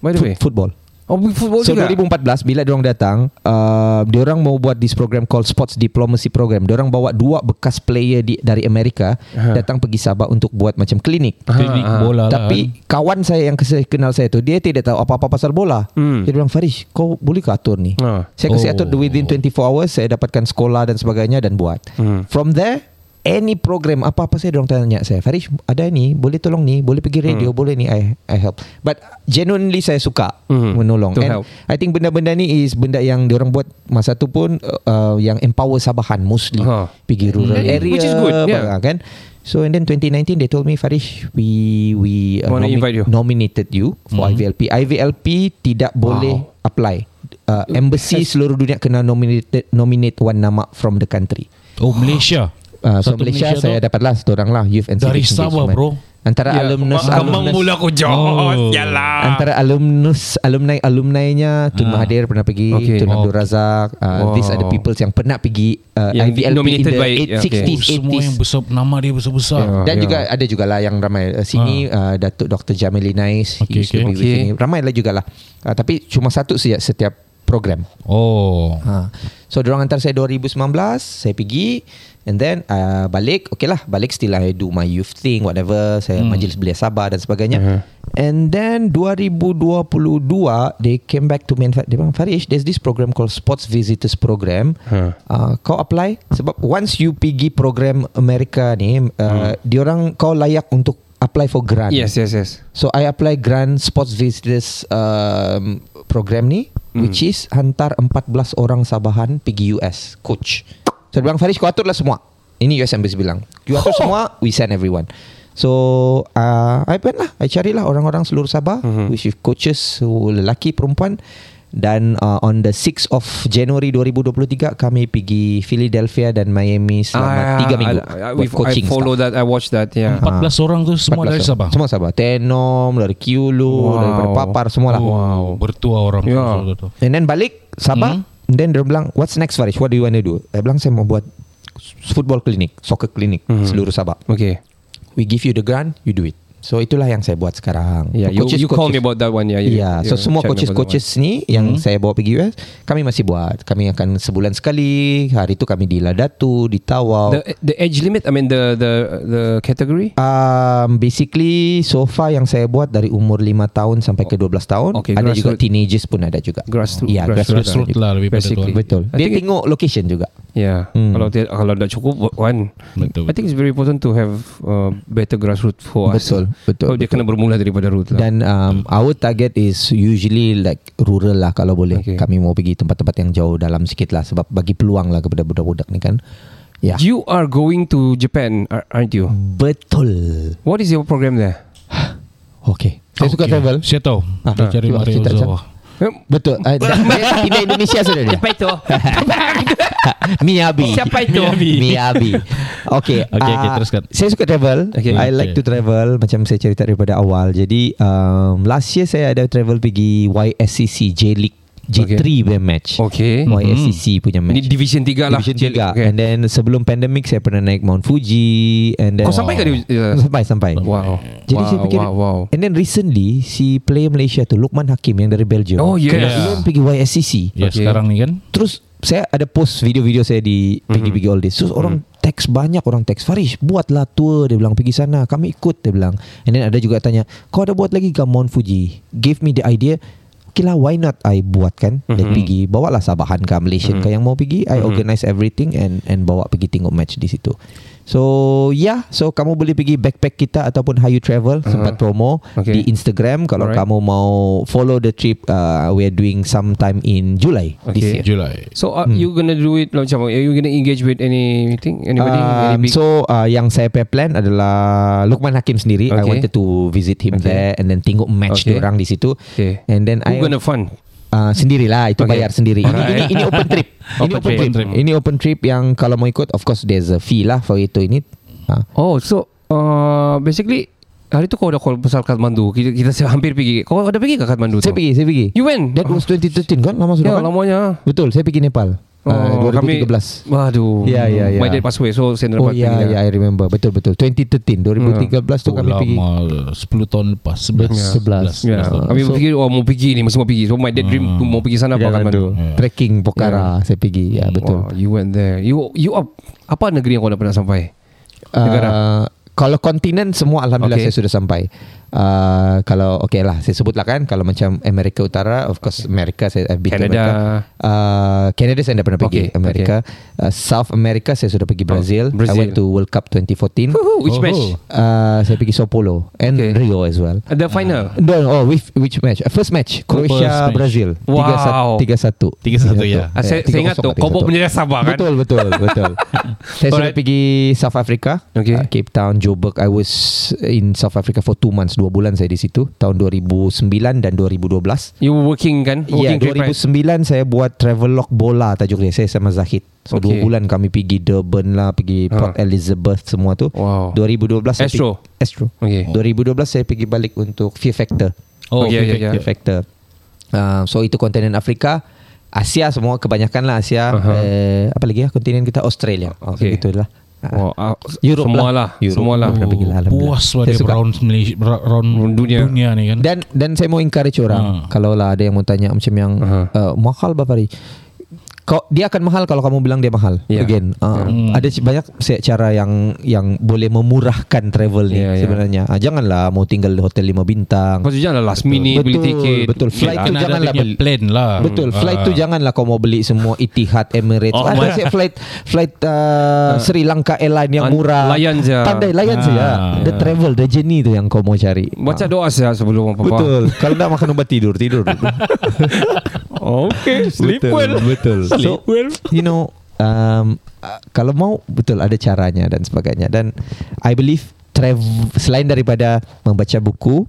By the way. Foot- football. Oh football So juga 2014 bila diorang datang, uh, diorang mau buat this program called Sports Diplomacy Program. Diorang bawa dua bekas player di, dari Amerika Aha. datang pergi Sabah untuk buat macam klinik. Klinik ah. bola lah. Tapi kawan saya yang kenal saya tu dia tidak tahu apa-apa pasal bola. Hmm. Dia bilang Farish, kau boleh ke atur ni? Ah. Saya kasi Oh. atur within 24 hours saya dapatkan sekolah dan sebagainya dan buat. Hmm. From there any program apa-apa saya orang tanya saya Farish ada ni boleh tolong ni boleh pergi radio boleh ni I I help but genuinely saya suka Hmm. menolong To and help. I think benda-benda ni is benda yang diorang buat masa tu pun uh, yang empower Sabahan mostly Ha. pergi rural Hmm. area Which is good, yeah. kan so and then 2019 they told me Farish we we uh, invite you. nominated you for IVLP IVLP tidak boleh apply uh, embassy seluruh dunia kena nominated nominate one nama from the country Oh Malaysia. Uh, so Satu Malaysia, Malaysia saya tu. dapatlah satu orang lah youth and Dari civic Sabah, bro. Antara Ya, alumnus Abang alumnus mula aku Jos Oh. Yalah antara alumnus alumni alumni-nya Tun Ah. Mahathir pernah pergi Okay. Tun Oh. Abdul Razak uh, these are the Wow. people yang pernah pergi uh, Yang IVLP in nominated the by- eight- yeah, okay. 60s Oh, semua yang 80s besar nama dia besar-besar. Ya. dan juga ada juga lah yang ramai uh, sini uh, Datuk Dr. Jamili Nais Okay, okay. Okay. sini ramai lah juga lah uh, tapi cuma satu saja setiap program Oh. Ha. So diorang hantar saya 2019 Saya pergi And then uh, balik Okay lah Balik still I do my youth thing Whatever Saya hmm. majlis belia Sabah dan sebagainya Uh-huh. And then 2022 They came back to me and Dia bilang Farish There's this program called Sports Visitors Program Huh. uh, Kau apply Sebab once you pergi program Amerika ni uh, hmm. Diorang kau layak untuk Apply for grant Yes yes yes So I apply grant sports visitors um, program ni Hmm. which is hantar 14 orang Sabahan pergi US coach. So dia bilang Faris kau atur lah semua. Ini US Embassy bilang. You atur semua, we send everyone. So uh, I went lah I carilah orang-orang seluruh Sabah Mhm. which is coaches lelaki perempuan dan uh, on the 6th of January 2023 kami pergi Philadelphia dan Miami selama 3 minggu I, I, buat I coaching follow stuff. that I watch that yeah 14 orang tu semua 14 dari orang. Sabah. Semua Sabah. Tenom, dari Kiulu, Wow. daripada Papar semua lah. Oh, bertua orang Ya. tu. And then balik Sabah. Hmm. Then dia bilang, what's next Farish? What do you want to do? Saya bilang, saya mau buat football clinic, soccer clinic Mhm. seluruh Sabah. Okay We give you the grant, you do it. So itulah yang saya buat sekarang. Yeah you, Coaches- you call me about that one yeah you, Ya, you so semua coaches-coaches ni yang Hmm. saya bawa pergi US, kami masih buat. Kami akan sebulan sekali. Hari itu kami di Ladatu, di. Tawau. the the age limit I mean the the the category Um, basically so far yang saya buat dari umur 5 tahun sampai ke 12 tahun. Okay, ada juga teenagers pun ada juga. Grassroots- Ya, grassroots grassroots, Grassroots lah lebih pada tu. Basically. Betul. I Dia tengok location juga. Yeah. Hmm. Kalau dia, kalau dah cukup one. Betul. I think it's very important to have uh, better grassroots for us. Betul. Betul, oh, dia betul. kena bermula daripada root lah. Dan um, our target is usually like rural lah kalau boleh. Okay. Kami mau pergi tempat-tempat yang jauh dalam sikit lah sebab bagi peluang lah kepada budak-budak ni kan. Ya. You are going to Japan, ar- aren't you? Betul. What is your program there? Okay. Saya suka travel. Saya tahu. Ah, cari cuba Mario Ozawa. Betul. Uh, Indonesia sudah dia. Siapa itu? Miyabi. Siapa itu? Miyabi. Okay. Okay, okay, ah, teruskan. Saya suka travel. Okay. I like Okay. to travel. Macam saya cerita daripada awal. Jadi um, last year saya ada travel pergi YSCC J League J3 punya match. Okay. YSCC punya Ini match. Division 3 lah. Division 3 Okay. And then sebelum pandemic Saya pernah naik Mount Fuji And then Kau sampai ke di- uh, Sampai sampai Wow. Jadi wow, saya fikir wow, wow. And then recently Si player Malaysia tu Lukman Hakim Yang dari Belgium Oh, yes. Kebetulan pergi YSCC Ya Okay. sekarang ni kan. Terus saya ada post video-video saya di Mhm. pergi-pergi all this. Terus orang teks banyak orang teks Farish buatlah tour dia bilang pergi sana kami ikut dia bilang. And then ada juga tanya kau ada buat lagi ke Mount Fuji? Give me the idea. Okay lah why not I buat kan Dan Mhm. pergi Bawalah Sabahan ke Malaysian ke Yang mau pergi I Mhm. organize everything And and bawa pergi tengok match di situ So yeah So kamu boleh pergi backpack kita Ataupun Hayu Travel Sempat promo Okay. Di Instagram Kalau Alright. kamu mau Follow the trip uh, We are doing sometime in July This Okay. year Julai. So uh, you gonna do it like, macam Are you gonna engage with anything? Anybody? Any Um, big- so uh, yang saya punya plan adalah Lukman Hakim sendiri. I Okay. wanted to visit him Okay. there and then tengok match Okay. okay. orang di situ. Okay. And then Who I gonna fund? Uh, sendirilah itu Okay. bayar sendiri. Ini, ini ini open trip. ini Open open trip. trip. Open. Ini open trip yang kalau mau ikut of course there's a fee lah for itu ini. Uh, Oh, so uh, basically hari tu kau dah call pasal Kathmandu. Kita kita hampir pergi. Kau ada pergi ke Kathmandu saya tu? pergi, saya pergi. You went? That was 2013 kan? Lama sudah Ya, kan? lamanya. Betul, saya pergi Nepal. Uh, 2013. Waduh. Ya, ya, ya. My dad passed away, so saya Oh dapat ya, pergi. ya, I remember. Betul, betul. 2013, 2013 tu Oh, kami pergi. lama 10 tahun lepas 11 11. Ya, tahun. kami So- fikir oh mau pergi ni, mesti mau pergi. So my dad dream Hmm. mau pergi sana apa Jalan Kathmandu. tu. Ya. Trekking Pokhara saya pergi. Ya, betul. Wow, you went there. You you up, apa negeri yang kau dah pernah sampai? negara? Uh, kalau kontinen semua alhamdulillah okay. saya sudah sampai. Uh, kalau okey lah saya sebutlah kan kalau macam Amerika Utara of course Amerika saya I've been to Canada. America. Uh, Canada saya dah pernah pergi Okay, Amerika. Uh, South America saya sudah pergi Brazil. Oh, Brazil. I went to World Cup 2014. Woohoo, which Oh, match? Uh, saya pergi Sao Paulo and Okay. Rio as well. The final. No, oh, which, which match? Uh, first match Croatia first match. Brazil. Wow. 3-1. 3-1, ya. Ah, saya, saya ingat tu, kau bawa bendera Sabah kan? Betul betul betul. Saya sudah pergi South Africa, Okay. uh, Cape Town, Joburg. I was in South Africa for two months, dua bulan saya di situ, tahun 2009 dan 2012. You working kan? Ya, right? 2009 saya buat travelog bola tajuk dia. Saya sama Zahid. So Okay. dua bulan kami pergi Durban lah, pergi Ha. Port Elizabeth semua tu. Wow. 2012 saya Astro? pergi, Astro. Okay. 2012 saya pergi balik untuk Fear Factor. Oh, Okay, okay, okay, Fear Factor. Uh, so itu kontinen Afrika. Asia semua kebanyakan lah Asia. Aha. Eh, apa lagi ya kontinen kita Australia. Okay. okay. Itulah. Ah, Europe semua lah. lah. Europe. Semua lah. Pernah pergi lah, alhamdulillah. Puas lah dia suka. round Malaysia round Dunia. dunia. ni kan. Dan dan saya mau encourage orang Ha. kalau lah ada yang mau tanya macam yang Aha. uh, mahal berapa hari? Kau dia akan mahal kalau kamu bilang dia mahal. Ya. Again, uh, Hmm. ada banyak cara yang yang boleh memurahkan travel ni Ya, ya. sebenarnya. Ah, janganlah mau tinggal di hotel 5 bintang. Kau tu jangan lah last minute beli tiket. Betul. Flight tu Kan ada janganlah beli. plan lah. Betul. Flight Ah. tu janganlah kau mau beli semua Etihad, Emirates. Oh, ada sih flight flight uh, Sri Lanka Airline yang An- murah. layan je. Pandai layan Ah. saja. The travel, the journey tu yang kau mau cari. Baca Ah. doa saya sebelum apa-apa. Betul. Kalau tak makan ubat tidur, tidur. Okay, sleep betul, well. Betul. So, well. you know, um, uh, kalau mau betul ada caranya dan sebagainya. Dan I believe travel selain daripada membaca buku,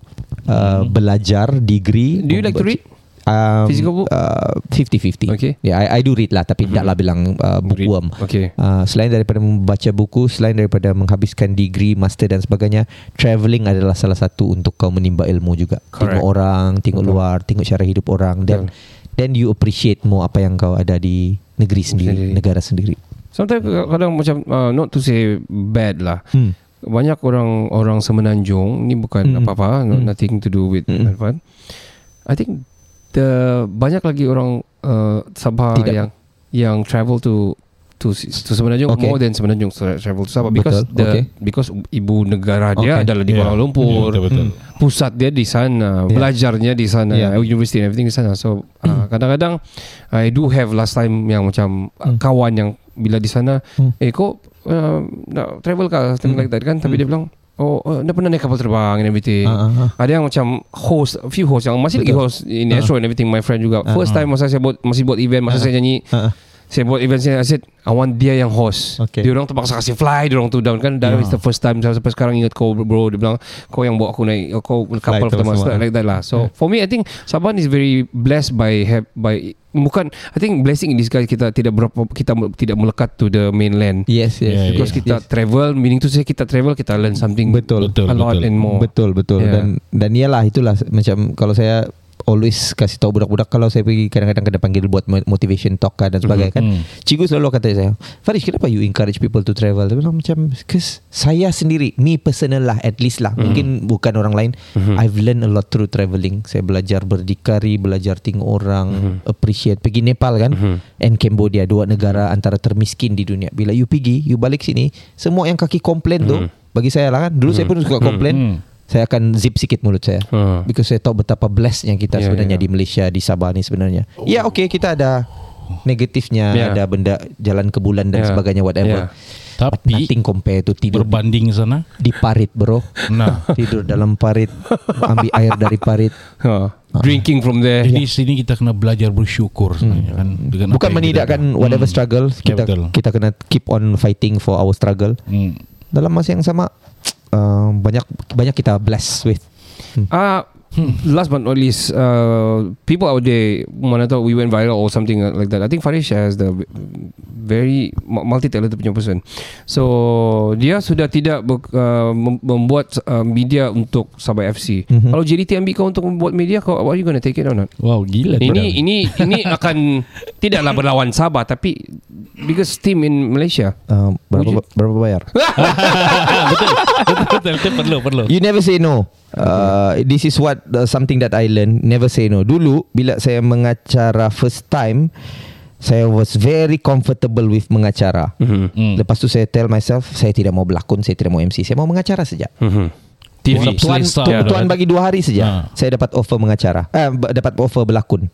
uh, belajar, degree. Do you like to read? Um, Physical book? Uh, 50-50. Okay. Yeah, I, I do read lah, tapi tidaklah bilang uh, bookworm. Okay. Uh, selain daripada membaca buku, selain daripada menghabiskan degree, master dan sebagainya, travelling adalah salah satu untuk kau menimba ilmu juga. Correct. Tengok orang, tengok Betul. luar, tengok cara hidup orang dan then you appreciate more apa yang kau ada di negeri sendiri, Sendiri. negara sendiri. Sometimes kadang macam uh, not to say bad lah. Hmm. Banyak orang orang semenanjung ni bukan Mm. apa-apa, no, Mm. nothing to do with Mm. apa. I think the banyak lagi orang uh, Sabah Tidak. yang yang travel to to to semenanjung Okay. more than semenanjung tra- travel to Sabah because Betul, the okay. because ibu negara dia Okay. adalah di Ya. Kuala Lumpur. Ya, betul, betul. Pusat dia di sana, Ya. belajarnya di sana, Ya. university and everything di sana. So uh, kadang-kadang I do have last time yang macam uh, Hmm. kawan yang bila di sana, Hmm. eh kau uh, nak travel kah something Hmm. like that kan? Tapi Hmm. dia bilang Oh, uh, dah pernah naik kapal terbang and everything. Ah, ah, ah. Ada yang macam host, few host yang masih lagi Betul. host in Ah. Astro and everything. My friend juga. Ah, First time masa saya buat masih buat event, masa saya nyanyi, Ah, ah. Saya buat event saya, I said, I want dia yang host. Okay. Dia orang terpaksa kasih fly, dia orang tu down kan. That is the first time saya sampai sekarang ingat kau bro. Dia bilang, kau yang bawa aku naik, kau kapal tu pertama. semua. Like that lah. So for me, I think Saban is very blessed by have by bukan I think blessing in disguise kita tidak berapa kita tidak melekat to the mainland. Yes, yes. Yeah, Because yes, kita yes. travel Meaning to say kita travel Kita learn something Betul. Betul, A lot betul. and more Betul betul Yeah. dan dan iyalah itulah macam kalau saya always kasih tahu budak-budak kalau saya pergi kadang-kadang kena panggil buat mo- motivation talk kan dan sebagainya kan. Hmm. Cikgu selalu kata saya, "Farish, kenapa you encourage people to travel?" Dia bilang macam cause saya sendiri, me personal lah at least lah. Mungkin bukan orang lain. I've learned a lot through travelling. Saya belajar berdikari, belajar tengok orang, appreciate. Pergi Nepal kan and Cambodia, dua negara antara termiskin di dunia. Bila you pergi, you balik sini, semua yang kaki komplain tu bagi saya lah kan. Dulu saya pun suka komplain. Hmm. Saya akan zip sikit mulut saya. Hmm. Because saya tahu betapa blessednya kita Ya, sebenarnya ya. di Malaysia, di Sabah ni sebenarnya. Ya okey kita ada negatifnya, Ya. ada benda jalan ke bulan dan Ya. sebagainya whatever. Ya. But Tapi nothing compare to tidur berbanding sana. di parit bro. Nah. Tidur dalam parit, ambil air dari parit. ha. Drinking from there Jadi sini kita kena belajar bersyukur sebenarnya kan dengan Bukan menidakkan whatever Hmm. struggle, Ya, kita betul. kita kena keep on fighting for our struggle. Hmm. Dalam masa yang sama uh, banyak banyak kita blessed with. Ah, Last but not least uh, People out there Mana tahu we went viral Or something like that I think Farish has the Very mu- Multi-talented punya person So Dia sudah tidak ber, uh, mem- Membuat uh, Media Untuk Sabah FC Mhm. Kalau JDT ambil kau Untuk membuat media kau Are you gonna take it or not? Wow, gila. Ini ini ini akan tidaklah berlawan Sabah tapi biggest team in Malaysia. Uh, berapa Wujud. berapa bayar? betul, betul, betul, perlu, perlu. You never say no. Uh, this is what uh, something that I learn. Never say no. Dulu bila saya mengacara first time, saya was very comfortable with mengacara. Mhm. Hmm. Lepas tu saya tell myself, saya tidak mau berlakon, saya tidak mau MC, saya mau mengacara saja. Mhm. TV. Tuan, tu, tuan kan? bagi dua hari saja, Ha. saya dapat offer mengacara, eh, b- dapat offer berlakon.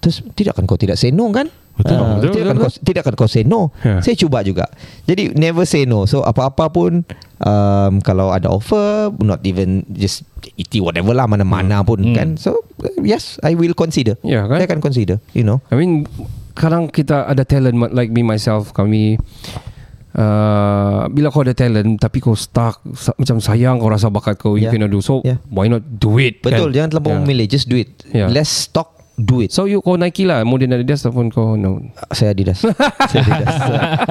Terus tidak akan kau tidak say no kan? Betul. Ah, Betul, tidak, akan betul, kau, tidak akan kau say no. Ya. Saya cuba juga. Jadi never say no. So apa-apa pun um, kalau ada offer, not even just iti whatever lah mana-mana pun Hmm. kan. So uh, yes, I will consider. Ya, kan? Saya akan consider. You know. I mean kadang kita ada talent like me myself kami uh, bila kau ada talent tapi kau stuck sa- macam sayang kau rasa bakat kau you Yeah. cannot do so Yeah. why not do it Betul. kan? Jangan terlampau Yeah. memilih. Just do it. Yeah. Less talk, do it. so you kau Nike lah Kemudian Adidas ataupun kau no Saya Adidas. saya Adidas.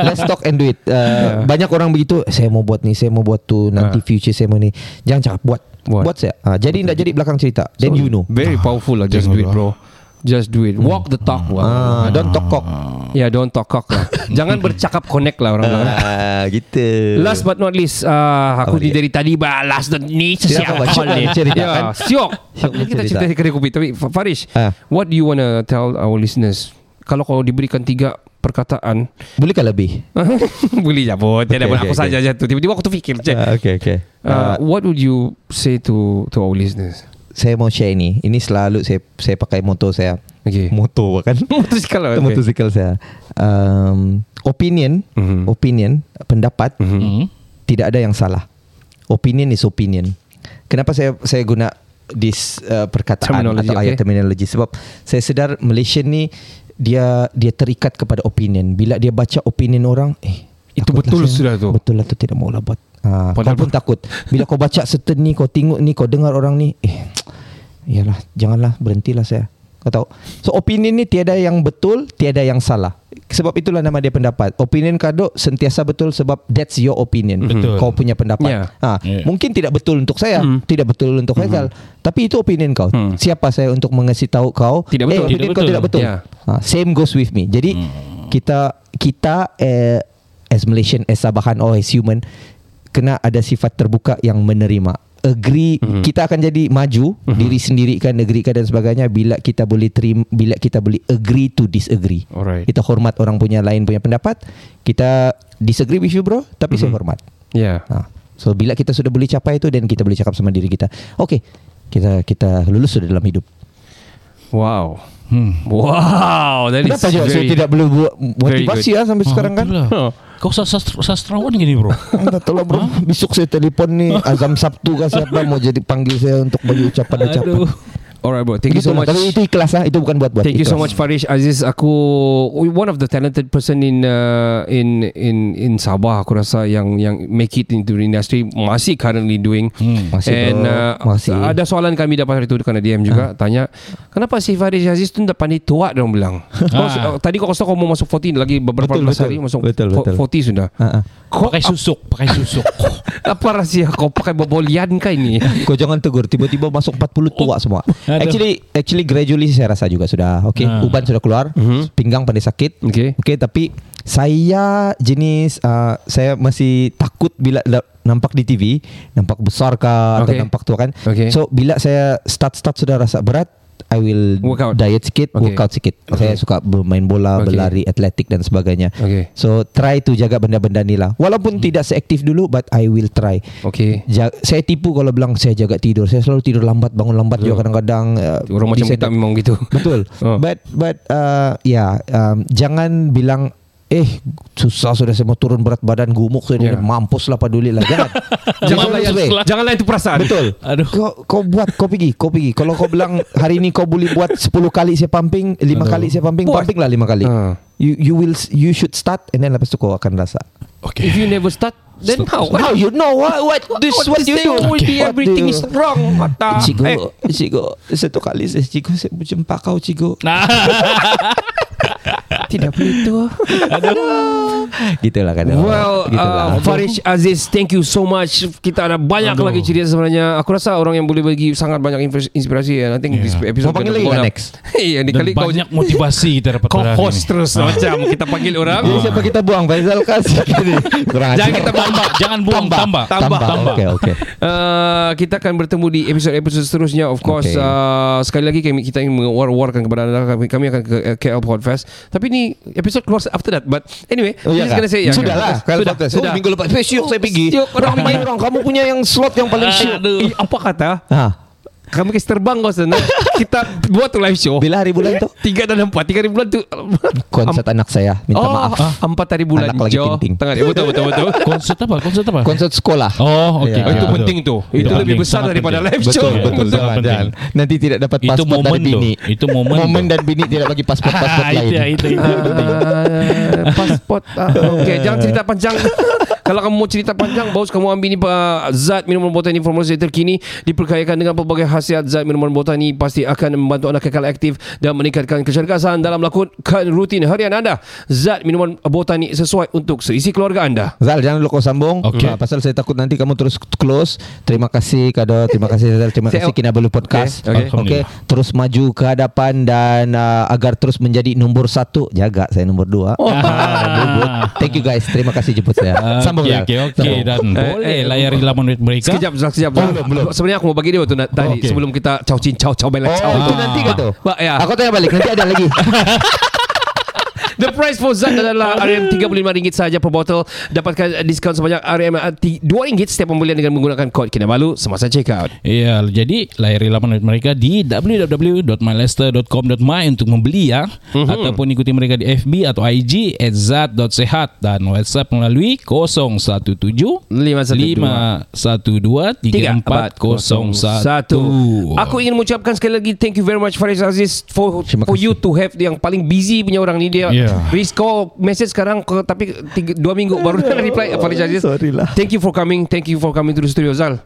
Let's talk and do it. Uh, Banyak orang begitu. Saya mau buat ni, saya mau buat tu. Nanti Ah. future saya mau ni. Jangan cakap buat. Buat. Buat, saya. Uh, jadi tidak jadi belakang cerita. Then So, you know. very powerful lah just do it bro just do it. Walk the talk Ah, lah don't talk cock. yeah don't talk cock lah. Jangan bercakap connect lah orang Ah, gitu. Last but not least uh, Aku ni dari tadi Balas dan ni Tidak apa-apa, Siapa Syok ni cerita, Ya Syok Kita cerita. kedai kopi Tapi Fa- Farish Ah. What do you want to tell our listeners? Kalau kau diberikan tiga perkataan. Bolehkah lebih? Boleh je pun Tiada Okay, pun okay, Aku okay. saja je tu. Tiba-tiba aku terfikir je Ah, okay, okay. uh, Uh, What would you say to to our listeners saya mau share ini. Ini selalu saya saya pakai motor saya. Okay Motor kan? Motosikal lah okay. Motosikal saya. Um, opinion, Mhm. opinion, pendapat Mhm. Hmm. tidak ada yang salah. Opinion is opinion. Kenapa saya saya guna this uh, perkataan Terminology, atau ayat okay. terminologi sebab saya sedar Malaysia ni dia dia terikat kepada opinion. Bila dia baca opinion orang, eh Itu betul saya- sudah tu. Betul lah tu tidak mau lah buat. Ha, kau Padahal- pun takut. Bila kau baca certain ni, kau tengok ni, kau dengar orang ni, eh iyalah, janganlah berhentilah saya. Kau tahu. So opinion ni tiada yang betul, tiada yang salah. Sebab itulah nama dia pendapat. Opinion kado sentiasa betul sebab that's your opinion. Betul. Kau punya pendapat. Yeah. Ha, Yeah. mungkin tidak betul untuk saya, Hmm. tidak betul untuk Faisal, tapi itu opinion kau. Hmm. Siapa saya untuk mengasih tahu kau? Tidak betul. Eh, opinion Tidak kau betul. tidak betul. Yeah. Ha, same goes with me. Jadi kita kita eh, as Malaysian, as Sabahan or as human kena ada sifat terbuka yang menerima. Agree Mhm. kita akan jadi maju diri sendiri kan negeri kan dan sebagainya bila kita boleh terima bila kita boleh agree to disagree. Alright Kita hormat orang punya lain punya pendapat. Kita disagree with you bro, tapi saya hormat. Yeah Ha. So bila kita sudah boleh capai itu dan kita boleh cakap sama diri kita, okay, kita kita lulus sudah dalam hidup. Wow Hmm. Wow, that is Kenapa juga saya tidak boleh buat motivasi ya sampai sekarang kan? Huh. Kau sastra, sastrawan gini bro. Anda tolong bro Besok saya telefon ni Azam Sabtu kan siapa Mau jadi panggil saya Untuk bagi ucapan-ucapan. Alright bro, thank you so Betul lah. much. Tapi itu ikhlas lah Itu bukan buat-buat Thank you so ikhlas. much Farish Aziz aku one of the talented person in uh, in in in Sabah aku rasa yang yang make it into the industry masih currently doing Hmm. Masih and bro uh, Masih ada soalan kami dapat hari tu kena DM juga tanya kenapa si Farish Aziz tu dah pandai tuak dia orang bilang kau, tadi kau kata kau mau masuk 40 lagi beberapa Betul, belas betul. hari masuk Betul, betul. 40 sudah Ha, ha. Kau Pakai susuk, pakai susuk. apa rahsia kau pakai bobolian kah ini Kau jangan tegur Tiba-tiba masuk 40 tua semua Aduh. Actually Actually gradually saya rasa juga sudah Okay Ah. Uban sudah keluar Pinggang pandai sakit Okay. Okay tapi Saya jenis uh, Saya masih takut Bila nampak di TV Nampak besar kah Atau Okay. nampak tua kan Okay. So bila saya Start-start sudah rasa berat I will Workout. diet sikit, Okay. workout sikit. Okay. Saya suka bermain bola, Okay. berlari, atletik dan sebagainya. Okay. So try to jaga benda-benda ni lah. Walaupun tidak seaktif dulu, but I will try. Okay Ja- saya tipu kalau bilang saya jaga tidur. Saya selalu tidur lambat, bangun lambat juga kadang-kadang. Uh, Orang macam kita memang gitu Betul. Oh. But but uh, ya yeah, um, jangan bilang eh susah sudah saya mau turun berat badan gemuk saya Ya. yeah. mampus lah peduli lah jangan Jangan layan, layan jangan layan tu perasaan betul Aduh. kau kau buat kau pergi kau pergi kalau kau bilang hari ini kau boleh buat 10 kali saya pumping 5 Aduh. kali saya pumping Buat. pumping lah 5 kali Ha. you you will you should start and then lepas tu kau akan rasa Okay. If you never start Then how? how you know what what this what, you do Will be What everything do is wrong Mata Cikgu, Eh, cikgu, satu kali saya cikgu saya berjumpa kau cikgu. Nah. Tidak boleh tu Gitulah kadang. Well Gitulah. uh, Farish Aziz Thank you so much Kita ada banyak Aduh. lagi cerita sebenarnya Aku rasa orang yang boleh bagi Sangat banyak inspirasi And I think Yeah. episode Mau panggil lagi up. next? Iya ni kali kau banyak motivasi kita dapat Kau host ini. terus Macam kita panggil orang Jadi siapa kita buang Faizal kasih Jangan kita Tambah, jangan buang, tambah. Tambah. tambah. Okey okey. Uh, kita akan bertemu di episod-episod seterusnya Of course Okay. uh, Sekali lagi kami, kita ingin mengawar-awarkan kepada anda kami, kami akan ke uh, KL Podfest Tapi ni episod keluar after that But anyway Oh, iya just kah? gonna say, ya, Sudah kan? lah Kalau Sudah, podcast. sudah. Oh, minggu lepas Eh, Syuk saya pergi Syuk, orang Orang main orang Kamu punya yang slot yang paling syuk Aduh. Eh, apa kata? ha. Kami kasi terbang kau sana Kita buat tu live show Bila hari bulan tu Tiga dan empat Tiga hari bulan tu Konsert anak saya Minta oh, maaf Empat hari bulan Anak lagi Jo. penting. Tengah dia Betul betul betul Konsert apa? Konsert apa? Konsert sekolah Oh, okey. Ya. Oh, itu Ah, penting tu Itu Itu lebih besar sangat daripada penting. live Betul show betul Betul, jangan, penting. jangan. Nanti tidak dapat Itu pasport dari bini Itu momen Momen dan bini Tidak bagi pasport-pasport Ah, lain itu, itu, itu. Ah, pasport ah, Okey Jangan cerita panjang Kalau kamu mau cerita panjang Bagus kamu ambil ni uh, Zat minuman botani Formulasi terkini Diperkayakan dengan pelbagai khasiat Zat minuman botani Pasti akan membantu anda kekal aktif Dan meningkatkan kecergasan Dalam melakukan rutin harian anda. Zat minuman botani Sesuai untuk seisi keluarga anda. Zal jangan dulu kau sambung. Okey. Ah, Pasal saya takut nanti kamu terus close. Terima kasih Kado. Terima kasih Zal. Terima kasih Kinabalu Podcast. Okey, Okey. Okey. Terus maju ke hadapan Dan uh, agar terus menjadi nombor satu. Jaga saya nombor dua. Oh. Bubut. Thank you guys. Terima kasih jemput saya. Sambung Okey, okey. Sambung. Dan Eh, boleh eh, layari laman web mereka. Sekejap Zal, sekejap Zal. Sebenarnya aku mau bagi dia waktu tadi Okey. Sebelum kita Chow cin chow chow bela Oh chow itu nanti ke tu Ba- ya. Aku tanya balik Nanti ada lagi The price for Zat adalah RM35 saja per botol. Dapatkan diskaun sebanyak RM2 setiap pembelian dengan menggunakan kod Kinabalu semasa check out. Ya, jadi layari laman web mereka di www.mylester.com.my untuk membeli ya Mhm. ataupun ikuti mereka di FB atau IG @zat.sehat dan WhatsApp melalui 017 512 3401. Aku ingin mengucapkan sekali lagi thank you very much Faris Aziz for for you to have yang paling busy punya orang ni dia. Yeah. Riz kau message sekarang ke, tapi tiga, dua minggu baru reply Faris Aziz. Sorry lah. Thank you for coming. Thank you for coming to the studio Zal.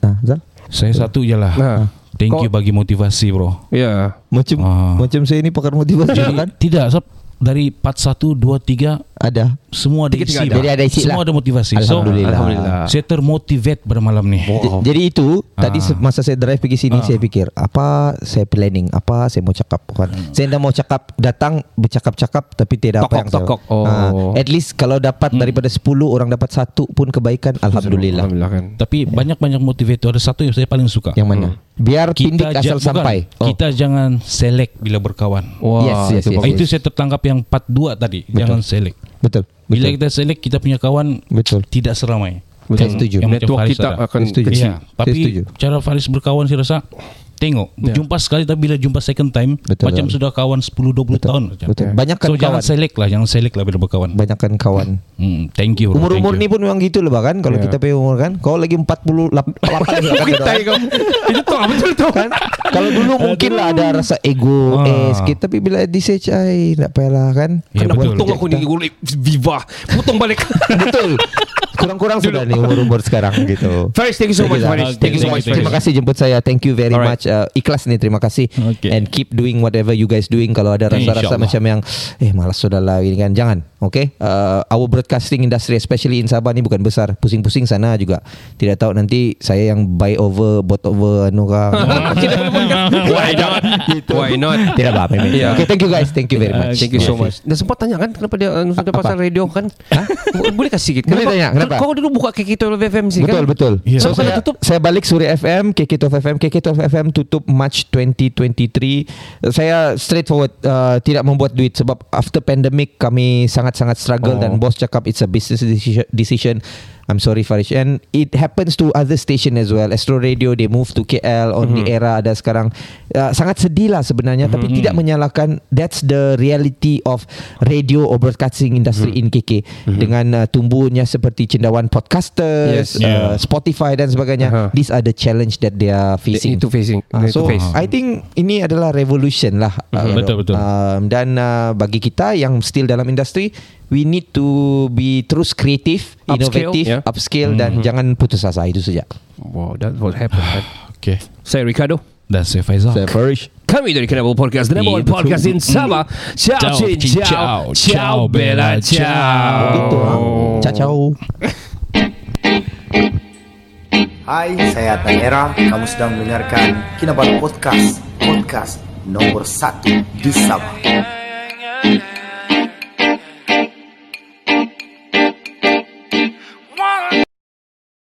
Nah, Zal Saya satu je lah. Nah. Thank Kau- you bagi motivasi bro. Ya. Yeah. Macam Ah. Macam saya ni pakar motivasi kan Tidak, Sob. dari part 1, 2, 3 Ada semua ada Tiga-tiga isi. ada. bro. Jadi ada isi Semua lah. ada motivasi. Alhamdulillah. So, Alhamdulillah. saya termotivate pada malam ni. J- Jadi itu tadi se- masa saya drive pergi sini saya fikir apa saya planning apa saya mau cakap kan. Saya tidak mau cakap datang bercakap-cakap tapi tidak apa yang saya- Tokok-tokok. Oh. Ah, at least kalau dapat daripada 10 orang dapat satu pun kebaikan alhamdulillah. Alhamdulillah kan. Tapi banyak-banyak motivator ada satu yang saya paling suka. Yang mana? Biar pindik ja- asal bukan. sampai. Oh. Kita jangan select bila berkawan. Wah, Yes, yes, itu yes, Ah, bagus. Itu saya tertangkap yang part 2 tadi. Jangan select. Betul. Bila Betul. kita select kita punya kawan Betul. tidak seramai. Saya setuju. Yang Network kita ada. akan Setuju. kecil. Ya, tapi setuju. cara Faris berkawan saya rasa Tengok Ya. Jumpa sekali Tapi bila jumpa second time Betul, Macam betul. sudah kawan 10-20 tahun macam. Betul. Banyakkan So jangan kawan. select lah Jangan select lah bila berkawan Banyakkan kawan. hmm, Thank you Umur-umur ni pun memang gitu lah kan Kalau Ya. kita punya umur kan Kau lagi 48 Kita kau. Itu tu betul tu kan. Kalau dulu mungkin lah ada rasa ego Ah. eh sikit Tapi bila di stage ay, Tak payahlah kan Ya, Kena betul. potong aku ni Viva. Potong balik. Betul Kurang-kurang sudah ni umur-umur sekarang gitu Faris, thank you so much. Thank you so much. Terima kasih jemput saya Thank you very much uh, Ikhlas ni terima kasih Okay. And keep doing whatever you guys doing Kalau ada rasa-rasa InsyaAllah. macam yang Eh malas sudah lah ini kan Jangan Okay uh, Our broadcasting industry Especially in Sabah ni Bukan besar Pusing-pusing sana juga Tidak tahu nanti Saya yang buy over Bot over anu Why not? Why not? Tidak apa-apa Yeah. Okay thank you guys Thank you very much Thank you so much. Dah sempat tanya kan kenapa dia uh, sudah Apa? pasal radio kan? Boleh kasih sikit. Boleh tanya, kenapa? Kau dulu buka KK12 FM sih Betul kan? betul. Ya. So Kenapa saya tutup? saya balik Suria FM, KK12 FM, KK12 FM tutup March 2023. Saya straightforward uh, tidak membuat duit sebab after pandemic kami sangat-sangat struggle Oh. dan bos cakap it's a business decision. I'm sorry Farish and it happens to other station as well. Astro Radio they move to KL on the era ada sekarang uh, sangat sedih lah sebenarnya tapi tidak menyalahkan that's the reality of radio or broadcasting industry in KK dengan uh, tumbuhnya seperti cendawan Yes. podcasters Yeah. uh, Spotify dan sebagainya. Aha. These are the challenge that they are facing. Itu facing. Ah, Itu so face. I think ini adalah revolution lah. Uh, Betul, betul. Um, dan uh, bagi kita yang still dalam industri, we need to be terus kreatif, Upscale, inovatif, yeah. upscale dan jangan putus asa itu saja. Wow, that what happened. kan? Okay Saya Ricardo. Dan saya Faizal Farish. Kami dari Kinabalu Podcast The number one podcast in Sabah Ciao Ciao, Ciao ciao. Ciao Ciao, Bella Ciao ciao. Gitu. ah. Ciao ciao. Hai, saya Tanera. Kamu sedang mendengarkan Kinabalu Podcast. Podcast nomor satu di Sabah.